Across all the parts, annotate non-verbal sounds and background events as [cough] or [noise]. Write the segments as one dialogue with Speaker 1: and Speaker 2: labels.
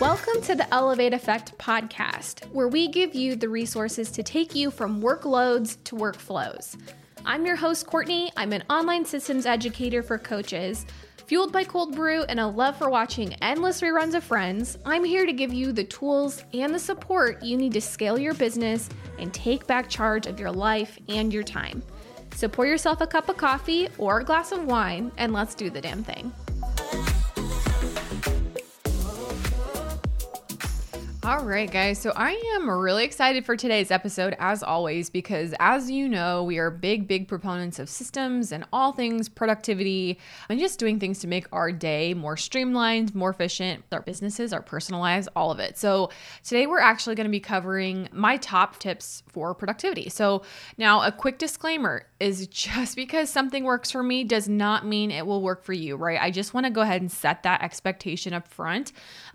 Speaker 1: Welcome to the Elevate Effect podcast, where we give you the resources to take you from workloads to workflows. I'm your host, Courtney. I'm an online systems educator for coaches. Fueled by cold brew and a love for watching endless reruns of Friends, I'm here to give you the tools and the support you need to scale your business and take back charge of your life and your time. So pour yourself a cup of coffee or a glass of wine and let's do the damn thing.
Speaker 2: All right, guys. So I am really excited for today's episode, as always, because as you know, we are big, big proponents of systems and all things productivity and just doing things to make our day more streamlined, more efficient, our businesses, our personal lives, all of it. So today we're actually going to be covering my top tips for productivity. So now, a quick disclaimer is just because something works for me does not mean it will work for you, right? I just want to go ahead and set that expectation up front.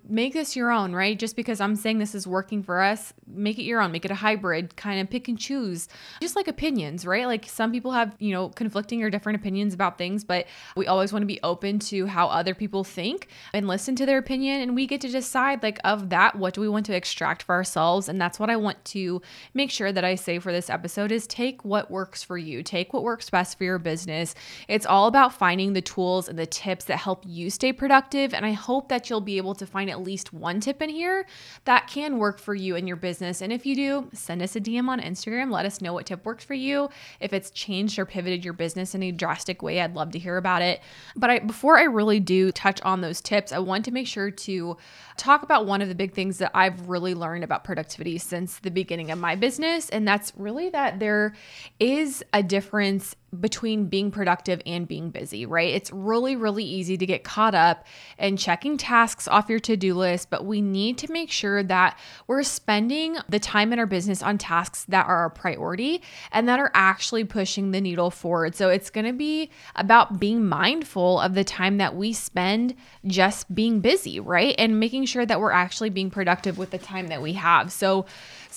Speaker 2: Make this your own, right? Just because I'm saying this is working for us, make it your own, make it a hybrid, kind of pick and choose. Just like opinions, right? Like some people have, you know, conflicting or different opinions about things, but we always want to be open to how other people think and listen to their opinion. And we get to decide, like, of that, what do we want to extract for ourselves? And that's what I want to make sure that I say for this episode is take what works for you, take what works best for your business. It's all about finding the tools and the tips that help you stay productive. And I hope that you'll be able to find at least one tip in here that can work for you and your business. And if you do, send us a DM on Instagram. Let us know what tip works for you. If it's changed or pivoted your business in a drastic way, I'd love to hear about it. But I, before I really do touch on those tips, I want to make sure to talk about one of the big things that I've really learned about productivity since the beginning of my business. And that's really that there is a difference between being productive and being busy, right? It's really, really easy to get caught up in checking tasks off your to do list, but we need to make sure that we're spending the time in our business on tasks that are a priority and that are actually pushing the needle forward. So it's going to be about being mindful of the time that we spend just being busy, right? And making sure that we're actually being productive with the time that we have. So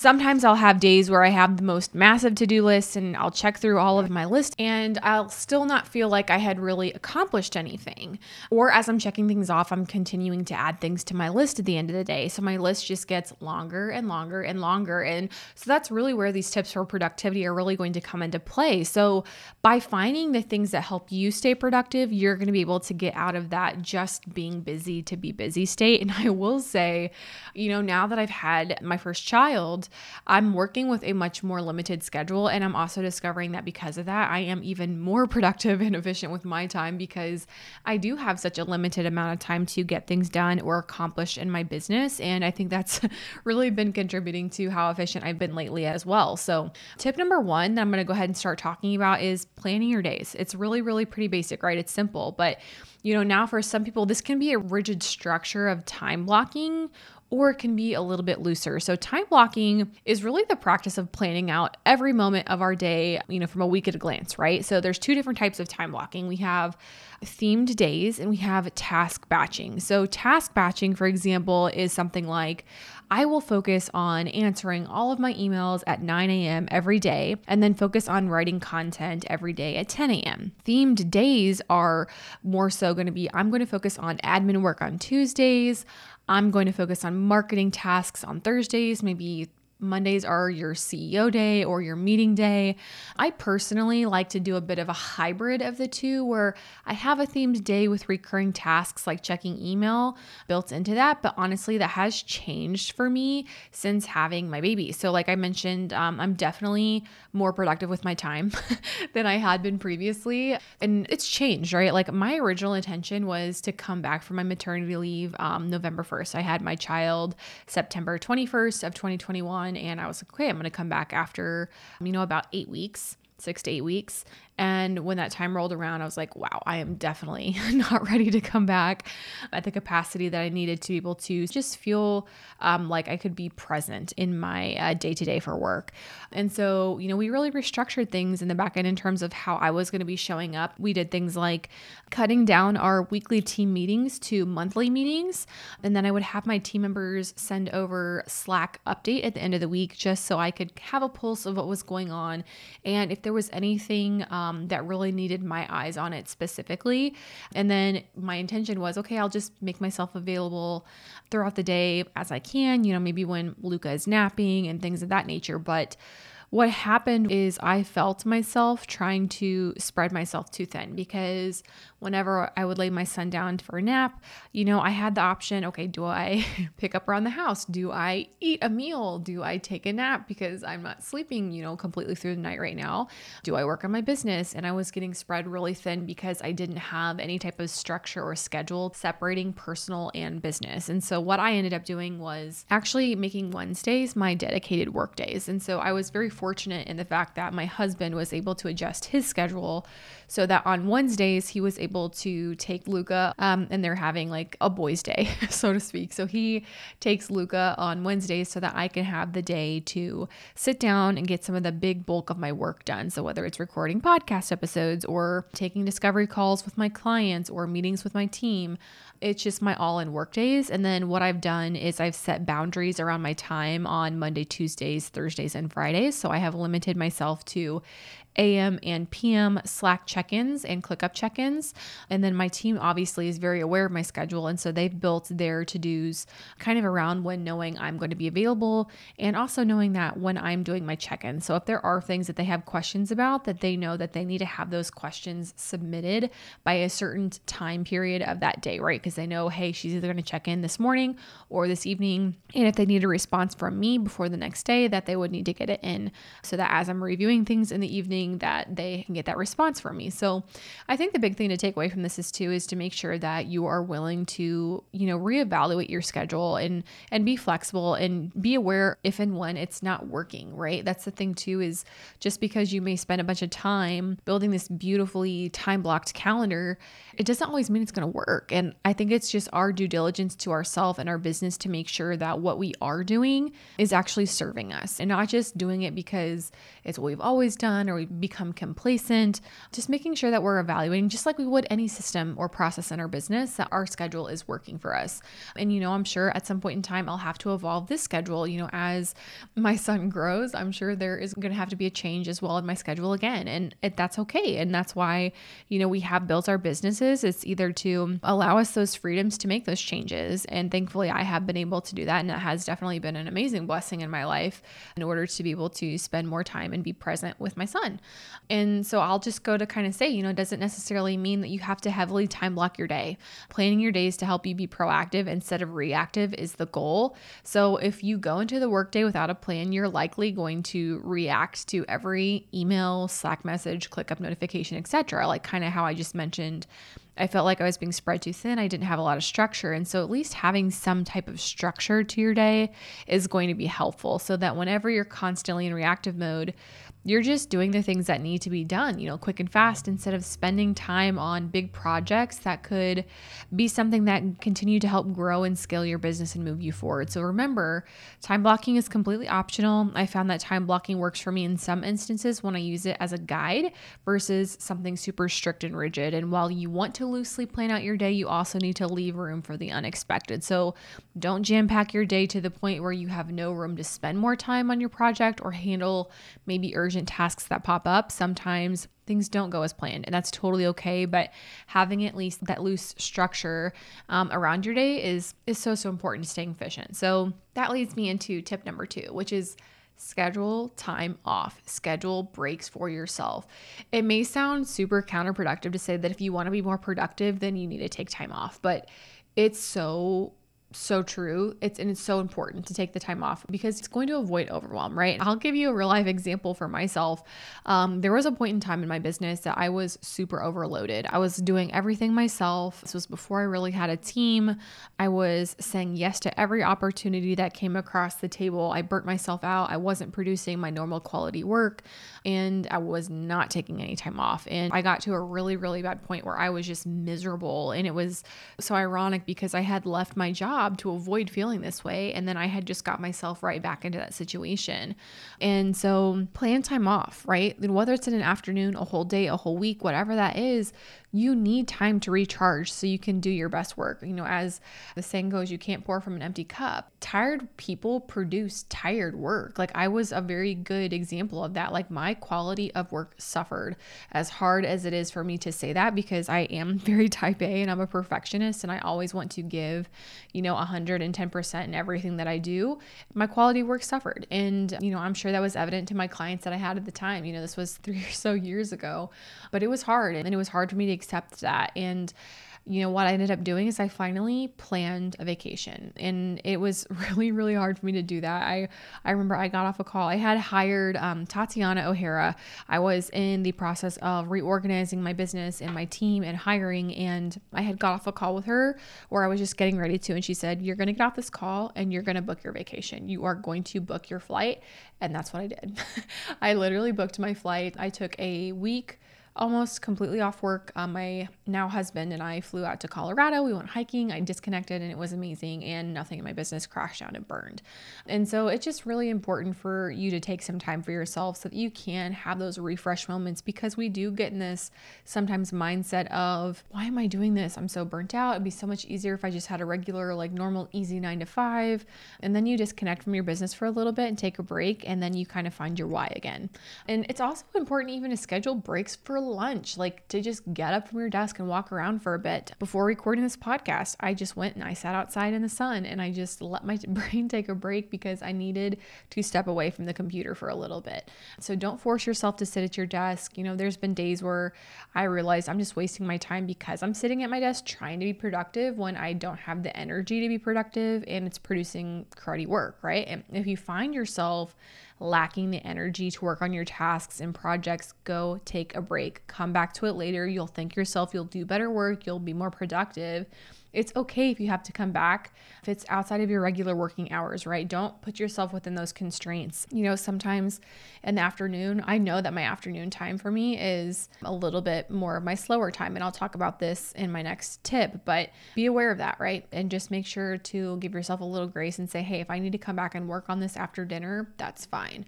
Speaker 2: Sometimes I'll have days where I have the most massive to do list and I'll check through all of my list and I'll still not feel like I had really accomplished anything. Or as I'm checking things off, I'm continuing to add things to my list at the end of the day. So my list just gets longer and longer and longer. And so that's really where these tips for productivity are really going to come into play. So by finding the things that help you stay productive, you're going to be able to get out of that just being busy to be busy state. And I will say, you know, now that I've had my first child, I'm working with a much more limited schedule. And I'm also discovering that because of that, I am even more productive and efficient with my time because I do have such a limited amount of time to get things done or accomplish in my business. And I think that's [laughs] really been contributing to how efficient I've been lately as well. So, tip number one that I'm going to go ahead and start talking about is planning your days. It's really, really pretty basic, right? It's simple, but you know, now for some people, this can be a rigid structure of time blocking or it can be a little bit looser. So, time blocking is really the practice of planning out every moment of our day, you know, from a week at a glance, right? So, there's two different types of time blocking. We have themed days and we have task batching. So, task batching, for example, is something like I will focus on answering all of my emails at 9 a.m. every day and then focus on writing content every day at 10 a.m. Themed days are more so going to be I'm going to focus on admin work on Tuesdays. I'm going to focus on marketing tasks on Thursdays, maybe Mondays are your CEO day or your meeting day. I personally like to do a bit of a hybrid of the two where I have a themed day with recurring tasks like checking email built into that. But honestly, that has changed for me since having my baby. So, like I mentioned, um, I'm definitely more productive with my time [laughs] than I had been previously. And it's changed, right? Like my original intention was to come back from my maternity leave um, November 1st. I had my child September 21st of 2021 and I was like, okay, I'm going to come back after, you know, about eight weeks six to eight weeks. And when that time rolled around, I was like, wow, I am definitely [laughs] not ready to come back at the capacity that I needed to be able to just feel um, like I could be present in my day to day for work. And so, you know, we really restructured things in the back end in terms of how I was going to be showing up. We did things like cutting down our weekly team meetings to monthly meetings. And then I would have my team members send over Slack update at the end of the week just so I could have a pulse of what was going on. And if there was anything um, Um, that really needed my eyes on it specifically. And then my intention was okay, I'll just make myself available throughout the day as I can, you know, maybe when Luca is napping and things of that nature. But what happened is I felt myself trying to spread myself too thin because whenever I would lay my son down for a nap, you know, I had the option okay, do I [laughs] pick up around the house? Do I eat a meal? Do I take a nap because I'm not sleeping, you know, completely through the night right now? Do I work on my business? And I was getting spread really thin because I didn't have any type of structure or schedule separating personal and business. And so what I ended up doing was actually making Wednesdays my dedicated work days. And so I was very fortunate in the fact that my husband was able to adjust his schedule so that on Wednesdays he was able to take Luca um, and they're having like a boys' day, [laughs] so to speak. So he takes Luca on Wednesdays so that I can have the day to sit down and get some of the big bulk of my work done. So whether it's recording podcast episodes or taking discovery calls with my clients or meetings with my team, it's just my all in work days. And then what I've done is I've set boundaries around my time on Monday, Tuesdays, Thursdays, and Fridays. So I have limited myself to AM and PM Slack check ins and ClickUp check ins. And then my team obviously is very aware of my schedule. And so they've built their to dos kind of around when knowing I'm going to be available and also knowing that when I'm doing my check in. So if there are things that they have questions about, that they know that they need to have those questions submitted by a certain time period of that day, right? Because they know, hey, she's either going to check in this morning or this evening. And if they need a response from me before the next day, that they would need to get it in so that as I'm reviewing things in the evening, that they can get that response from me. So I think the big thing to take away from this is too is to make sure that you are willing to, you know, reevaluate your schedule and and be flexible and be aware if and when it's not working, right? That's the thing too is just because you may spend a bunch of time building this beautifully time blocked calendar, it doesn't always mean it's going to work. And I think it's just our due diligence to ourselves and our business to make sure that what we are doing is actually serving us and not just doing it because it's what we've always done or we've become complacent. Just making sure that we're evaluating, just like we would any system or process in our business, that our schedule is working for us. And, you know, I'm sure at some point in time I'll have to evolve this schedule. You know, as my son grows, I'm sure there is going to have to be a change as well in my schedule again. And it, that's okay. And that's why, you know, we have built our businesses. It's either to allow us those freedoms to make those changes. And thankfully, I have been able to do that. And that has definitely been an amazing blessing in my life in order to be able to spend more time and be present with my son. And so I'll just go to kind of say, you know, it doesn't necessarily mean that you have to heavily time block your day. Planning your days to help you be proactive instead of reactive is the goal. So if you go into the workday without a plan, you're likely going to react to every email, Slack message, ClickUp notification, etc. Like kind of how I just mentioned I felt like I was being spread too thin. I didn't have a lot of structure. And so, at least having some type of structure to your day is going to be helpful so that whenever you're constantly in reactive mode, you're just doing the things that need to be done, you know, quick and fast instead of spending time on big projects that could be something that continue to help grow and scale your business and move you forward. So remember, time blocking is completely optional. I found that time blocking works for me in some instances when I use it as a guide versus something super strict and rigid. And while you want to loosely plan out your day, you also need to leave room for the unexpected. So don't jam pack your day to the point where you have no room to spend more time on your project or handle maybe urgent urgent tasks that pop up, sometimes things don't go as planned, and that's totally okay. But having at least that loose structure um, around your day is is so so important to staying efficient. So that leads me into tip number two, which is schedule time off, schedule breaks for yourself. It may sound super counterproductive to say that if you want to be more productive, then you need to take time off, but it's so so true. It's and it's so important to take the time off because it's going to avoid overwhelm, right? I'll give you a real life example for myself. Um, there was a point in time in my business that I was super overloaded. I was doing everything myself. This was before I really had a team. I was saying yes to every opportunity that came across the table. I burnt myself out. I wasn't producing my normal quality work and I was not taking any time off. And I got to a really, really bad point where I was just miserable. And it was so ironic because I had left my job job to avoid feeling this way. And then I had just got myself right back into that situation. And so plan time off, right? Whether it's in an afternoon, a whole day, a whole week, whatever that is, you need time to recharge so you can do your best work. You know, as the saying goes, you can't pour from an empty cup. Tired people produce tired work. Like I was a very good example of that. Like my quality of work suffered as hard as it is for me to say that because I am [laughs] very type A and I'm a perfectionist and I always want to give, you know, 110% in everything that I do. My quality work suffered. And, you know, I'm sure that was evident to my clients that I had at the time. You know, this was [laughs] three or so years ago, but it was hard and it was hard for me to accept that. And you know, what I ended up doing is I finally planned a vacation. And it was [laughs] really, really hard for me to do that. I, I remember I got off a call. I had hired um, Tatiana O'Hara. I was in the process of reorganizing my business and my team and hiring. And I had got off a call with her where I was just getting ready to. And she said, You're going to get off this call and you're going to book your vacation. You are going to book your flight. And that's what I did. [laughs] I literally booked my flight. I took a week almost completely off work. Um, my now husband and I flew out to Colorado. We went hiking. I disconnected and it was amazing, and nothing in my business crashed down and burned. And so it's just really important for you to take some time for yourself so that you can have those refresh moments because we do get in this sometimes mindset of, why am I doing this? I'm so burnt out. It'd be so much easier if I just had a regular, like normal, easy nine to five. And then you disconnect from your business for a little bit and take a break, and then you kind of find your why again. And it's also important even to schedule breaks for lunch, like to just get up from your desk and walk around for a bit. Before recording this podcast, I just went and I sat outside in the sun and I just let my [laughs] brain take a break because I needed to step away from the computer for a little bit. So don't force yourself to sit at your desk. You know, there's been days where I realized I'm just wasting my time because I'm sitting at my desk trying to be productive when I don't have the energy to be productive and it's producing cruddy work, right? And if you find yourself lacking the energy to work on your tasks and projects, go take a break. Come back to it later. You'll thank yourself, you'll do better work, you'll be more productive. It's okay if you have to come back if it's outside of your regular working hours, right? Don't put yourself within those constraints. You know, sometimes in the afternoon, I know that my afternoon time for me is a little bit more of my slower time. And I'll talk about this in my next tip, but be aware of that, right? And just make sure to give yourself a little grace and say, hey, if I need to come back and work on this after dinner, that's fine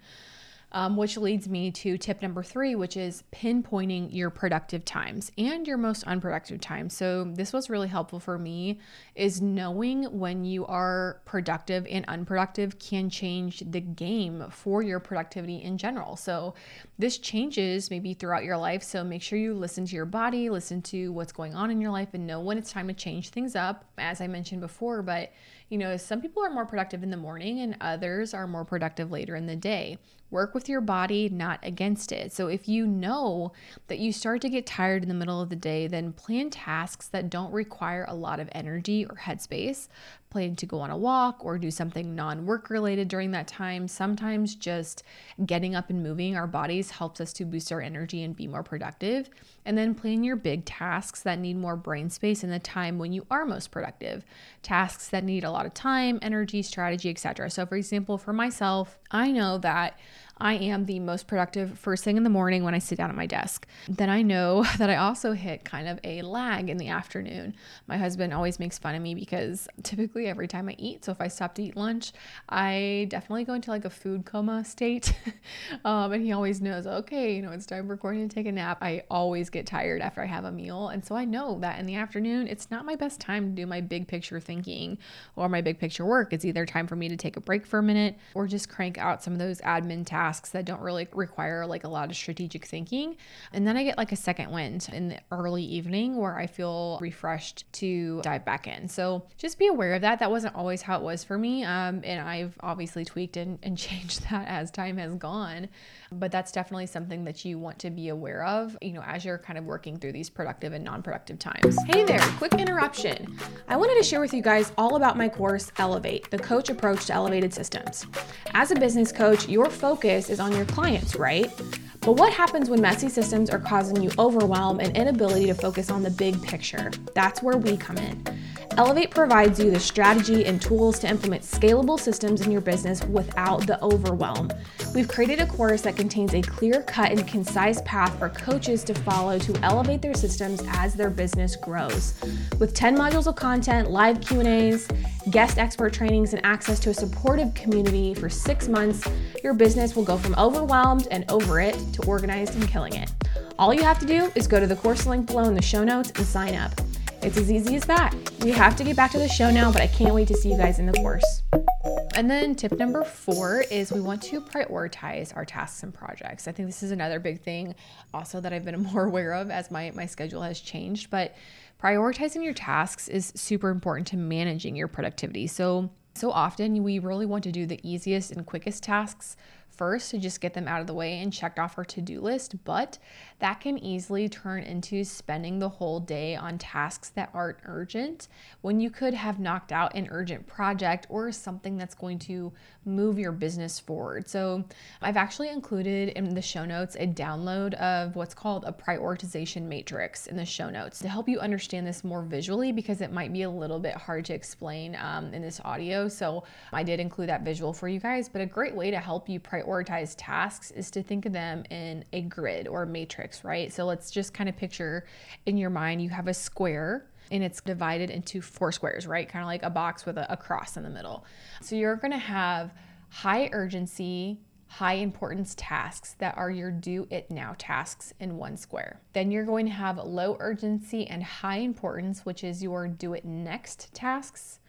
Speaker 2: um, which leads me to tip number three, which is pinpointing your productive times and your most unproductive times. So this was really helpful for me is knowing when you are productive and unproductive can change the game for your productivity in general. So this changes maybe throughout your life. So make sure you listen to your body, listen to what's going on in your life, and know when it's time to change things up, as I mentioned before. But you know, some people are more productive in the morning and others are more productive later in the day. Work with your body, not against it. So if you know that you start to get tired in the middle of the day, then plan tasks that don't require a lot of energy or headspace planning to go on a walk or do something non work related during that time. Sometimes just getting up and moving our bodies helps us to boost our energy and be more productive. And then plan your big tasks that need more brain space in the time when you are most productive. Tasks that need a lot of time, energy, strategy, etc. So, for example, for myself, I know that I am the most productive first thing in the morning when I sit down at my desk. Then I know [laughs] that I also hit kind of a lag in the afternoon. My husband always makes fun of me because typically every time I eat, so if I stop to eat lunch, I definitely go into like a food coma state. [laughs] um, and he always knows, okay, you know, it's time for Courtney to take a nap. I always get tired after I have a meal. And so I know that in the afternoon, it's not my best time to do my big picture thinking or my big picture work. It's either time for me to take a break for a minute or just crank out some of those admin tasks tasks that don't really require like a lot of strategic thinking. And then I get like a second wind in the early evening where I feel refreshed to dive back in. So just be aware of that. That wasn't always how it was for me. Um, and I've obviously tweaked and, and [laughs] changed that as time has gone. But that's definitely something that you want to be aware of, you know, as you're kind of working through these productive and non productive times.
Speaker 1: Hey there, quick interruption. I wanted to share with you guys all about my course, Elevate, the coach approach to elevated systems. As a business coach, your focus focus is on your clients, right? But what happens when messy systems are causing you overwhelm and inability to focus on the big picture? That's where we come in. Elevate provides you the strategy and tools to implement scalable systems in your business without the overwhelm. We've created a course that contains a clear cut and concise path for coaches to follow to elevate their systems as their business grows. With 10 modules of content, live Q&As, guest expert trainings, and access to a supportive community for 6 months, your business will go from overwhelmed and over it to organized and killing it. All you have to do is go to the course link below in the show notes and sign up. It's as easy as that. We have to get back to the show now, but I can't wait to see you guys in the course.
Speaker 2: And then tip number four is we want to prioritize our tasks and projects. I think this is another big thing also that I've been [laughs] more aware of as my, my schedule has changed. But prioritizing your tasks is super important to managing your productivity. So so often we really want to do the easiest and quickest tasks first to just get them out of the way and checked off our to do list, but that can easily turn into spending the whole day on tasks that aren't urgent when you could have knocked out an urgent project or something that's going to move your business forward. So, I've actually included in the show notes a download of what's called a prioritization matrix in the show notes to help you understand this more visually because it might be a little bit hard to explain um, in this audio. So, I did include that visual for you guys, but a great way to help you prioritize prioritize tasks is to think of them in a grid or matrix, right? So let's just kind of picture in your mind you have a square and it's divided into four squares, right? Kind of like a box with a, a cross in the middle. So you're going to have high urgency, high importance tasks that are your do it now tasks in one square. Then you're going to have low urgency and high importance, which is your do it next tasks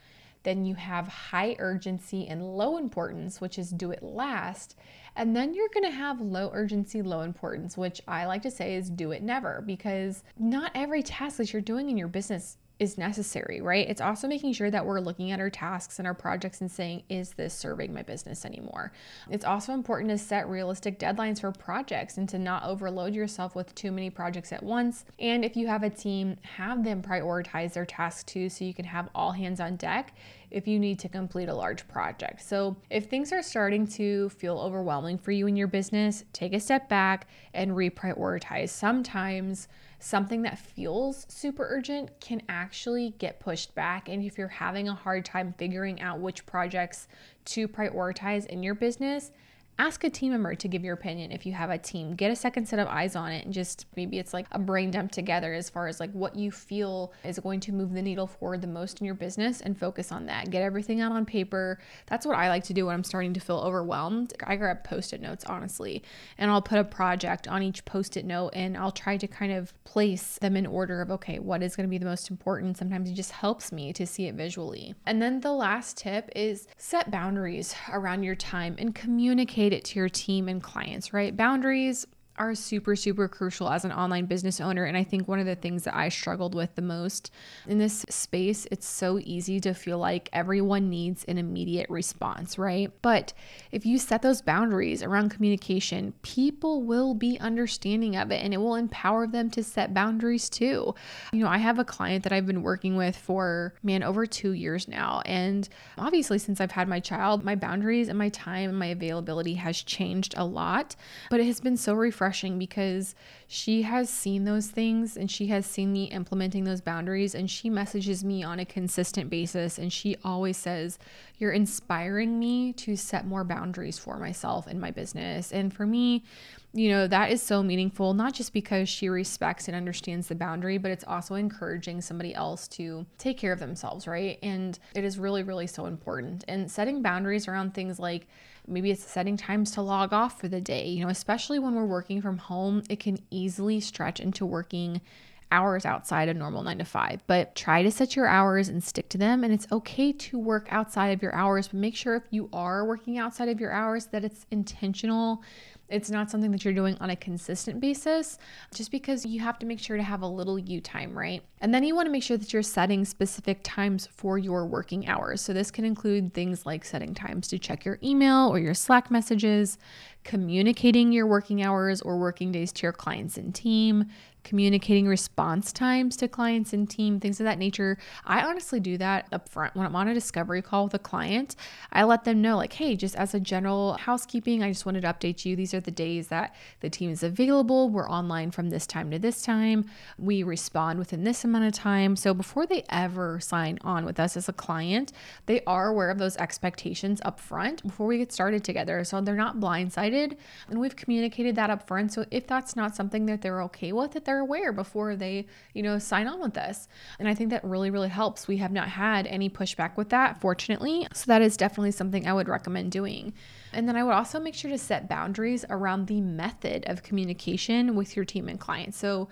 Speaker 2: then you have high urgency and low importance, which is do it last. And then you're to have low urgency, low importance, which I like to say is do it never because not every task that you're doing in your business is necessary, right? It's also making sure that we're looking at our tasks and our projects and saying, is this serving my business anymore? It's also important to set realistic deadlines for projects and to not overload yourself with too many projects at once. And if you have a team, have them prioritize their tasks too so you can have all hands on deck if you need to complete a large project. So, if things are starting to feel overwhelming for you in your business, take a step back and reprioritize. Sometimes something that feels super urgent can actually get pushed back. And if you're having a hard time figuring out which projects to prioritize in your business, ask a team member to give your opinion if you have a team. Get a second set of eyes on it and just maybe it's like a brain dump together as far as like what you feel is going to move the needle forward the most in your business and focus on that. Get everything out on paper. That's what i like to do when i'm starting to feel overwhelmed. I grab post-it notes honestly and i'll put a project on each post-it note and i'll try to kind of place them in order of okay what is going to be the most important? Sometimes it just helps me to see it visually. And then the last tip is set boundaries around your time and communicate communicate it to your team and clients, right? Boundaries are super, super crucial as an online business owner. And I think one of the things that I struggled with the most in this space, it's so easy to feel like everyone needs an immediate response, right? But if you set those boundaries around communication, people will be understanding of it and it will empower them to set boundaries too. You know, I have a client that I've been working with for, man, over two years now. And obviously, since I've had my child, my boundaries and my time and my availability has changed a lot, but it has been so refreshing refreshing because she has seen those things and she has seen me implementing those boundaries and she messages me on a consistent basis and she always says you're inspiring me to set more boundaries for myself and my business. And for me you know that is so meaningful not just because she respects and understands the boundary but it's also encouraging somebody else to take care of themselves right? And it is really really so important. And setting boundaries around things like Maybe it's setting times to log off for the day. You know, especially when we're working from home, it can easily stretch into working hours outside a normal nine to five. But try to set your hours and stick to them. And it's okay to work outside of your hours, but make sure if you are working outside of your hours that it's intentional it's not something that you're doing on a consistent basis, just because you have to make sure to have a little you time, right? And then you want to make sure that you're setting specific times for your working hours. So this can include things like setting times to check your email or your Slack messages, communicating your working hours or working days to your clients and team, communicating response times to clients and team, things of that nature. I honestly do that up front when I'm on a discovery call with a client. I let them know, like, hey, just as a general housekeeping, I just wanted to update you. These are the days that the team is available. We're online from this time to this time. We respond within this amount of time. So before they ever sign on with us as a client, they are aware of those expectations up front before we get started together. So they're not blindsided. And we've communicated that up front. So if that's not something that they're okay with, that they're they're aware before they, you know, sign on with us. And I think that really, really helps. We have not had any pushback with that, fortunately. So that is definitely something I would recommend doing. And then I would also make sure to set boundaries around the method of communication with your team and clients. So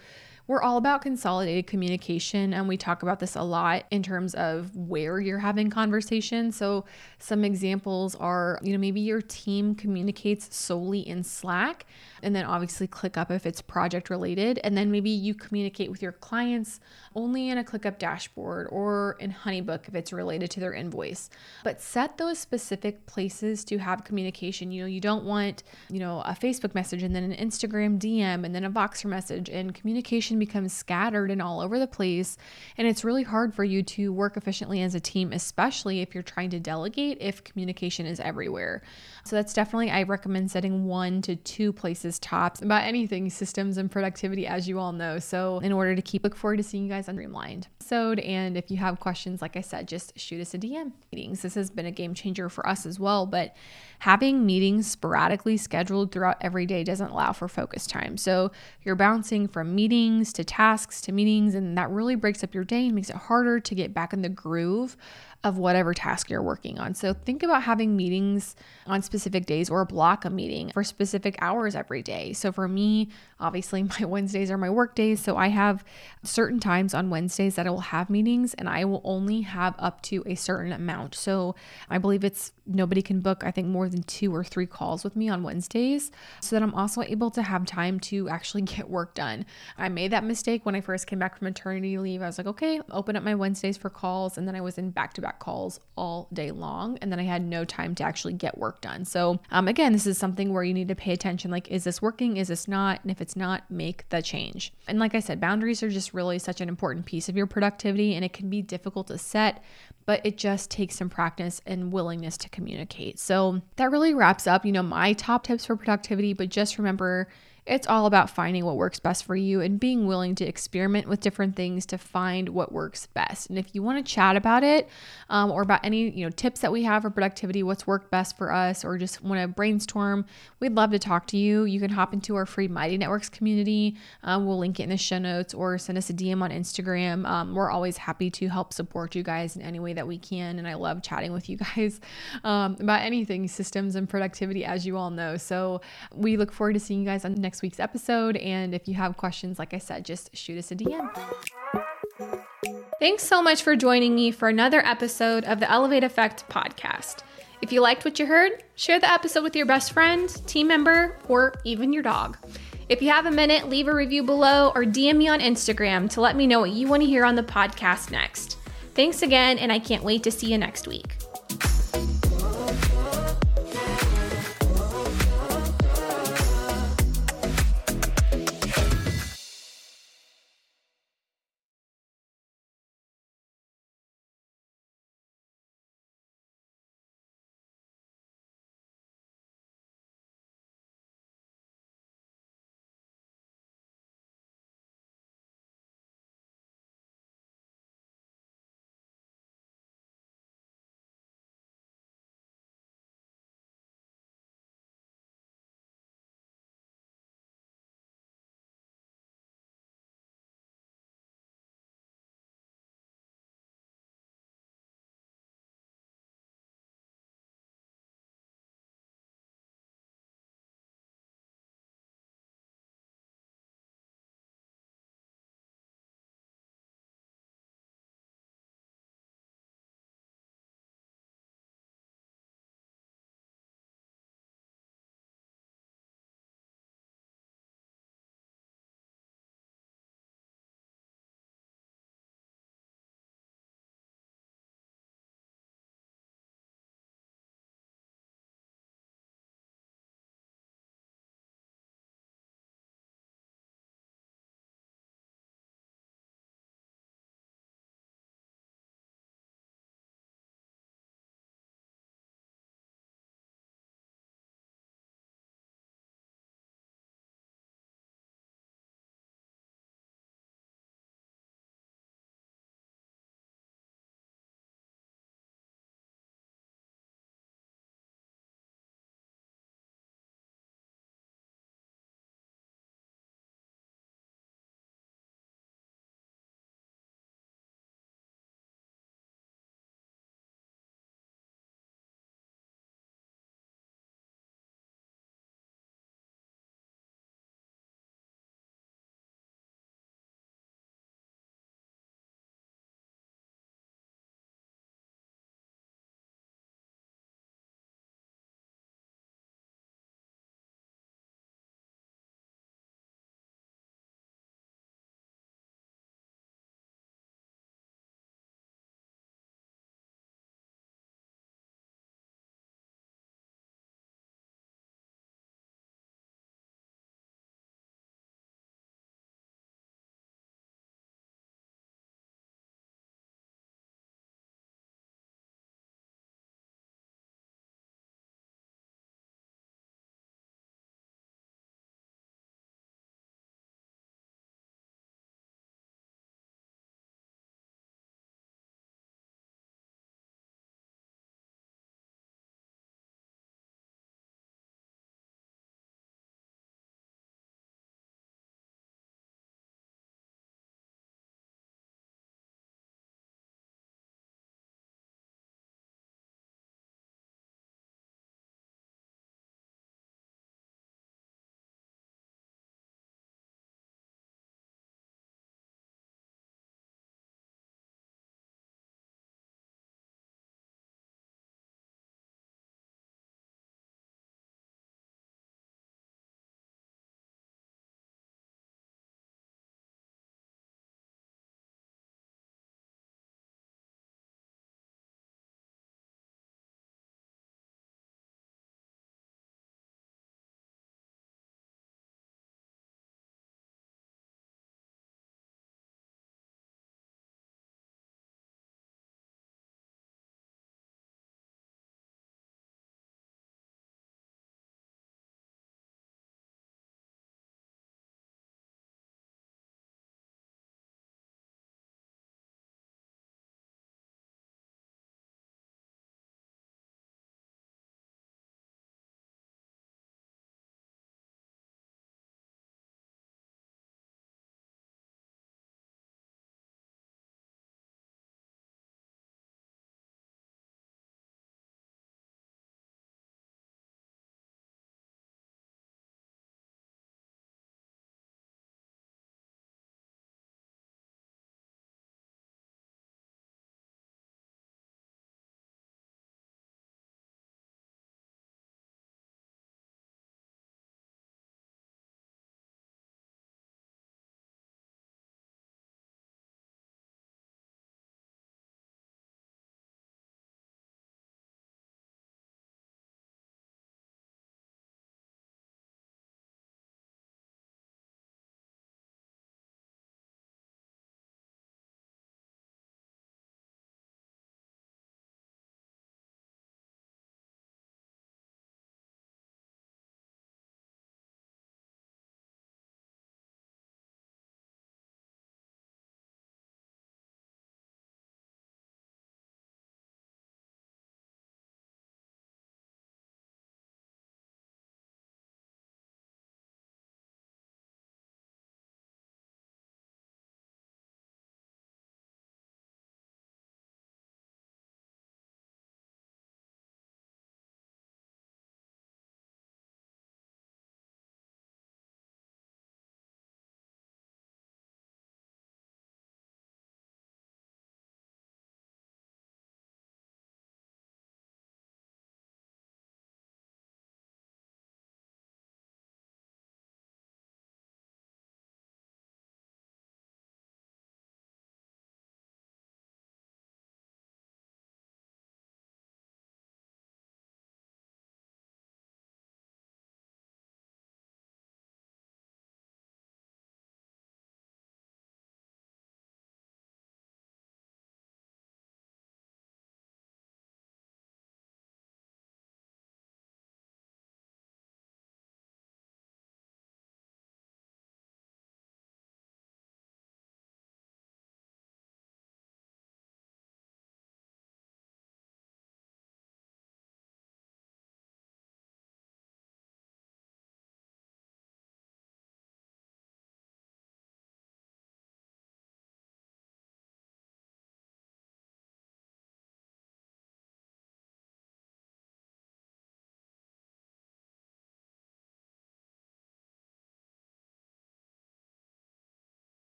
Speaker 2: we're all about consolidated communication, and we talk about this a lot in terms of where you're having conversations. So, some examples are, you know, maybe your team communicates solely in Slack, and then obviously ClickUp if it's project related, and then maybe you communicate with your clients only in a ClickUp dashboard or in Honeybook if it's related to their invoice. But set those specific places to have communication. You know, you don't want, you know, a Facebook message and then an Instagram DM and then a Voxer message, and communication becomes scattered and all over the place. And it's really hard for you to work efficiently as a team, especially if you're trying to delegate, if communication is everywhere. So that's definitely, I recommend setting one to two places tops about anything systems and productivity, as you all know. So, in order to keep, look forward to seeing you guys on Streamlined episode. And if you have questions, like I said, just shoot us a DM. Meetings. This has been a game changer for us as well. But having meetings sporadically scheduled throughout every day doesn't allow for focus time. So you're bouncing from meetings to tasks to meetings, and that really breaks up your day and makes it harder to get back in the groove of whatever task you're working on. So think about having meetings on specific days or block a meeting for specific hours every day. So for me, obviously [laughs] my Wednesdays are my work days, so I have certain times on Wednesdays that I will have meetings and I will only have up to a certain amount. So I believe it's nobody can book I think more than 2 or 3 calls with me on Wednesdays so that I'm also able to have time to actually [laughs] get work done. I made that mistake when I first came back from maternity leave. I was like, "Okay, open up my Wednesdays for calls." And then I was in back-to-back calls all day long. And then I had no time to actually get work done. So, um, again, this is something where you need to pay attention like, is this working? Is this not? And if it's not, make the change. And like I said, boundaries are just really such an important piece of your productivity and it can be difficult to set, but it just takes some practice and willingness to communicate. So, that really wraps up, you know, my top tips for productivity. But just remember, it's all about finding what works best for you and being willing to experiment with different things to find what works best. And if you want to chat about it um, or about any you know tips that we have for productivity, what's worked best for us, or just want to brainstorm, we'd love to talk to you. You can hop into our free Mighty Networks community. Um, we'll link it in the show notes or send us a DM on Instagram. Um, we're always happy to help support you guys in any way that we can. And I love chatting with you guys um, about anything systems and productivity, as you all know. So we look forward to seeing you guys on next next week's episode. And if you have questions, like I said, just shoot us a DM.
Speaker 1: Thanks so much for joining me for another episode of the Elevate Effect podcast. If you liked what you heard, share the episode with your best friend, team member, or even your dog. If you have a minute, leave a review below or DM me on Instagram to let me know what you want to hear on the podcast next. Thanks again, and I can't wait to see you next week.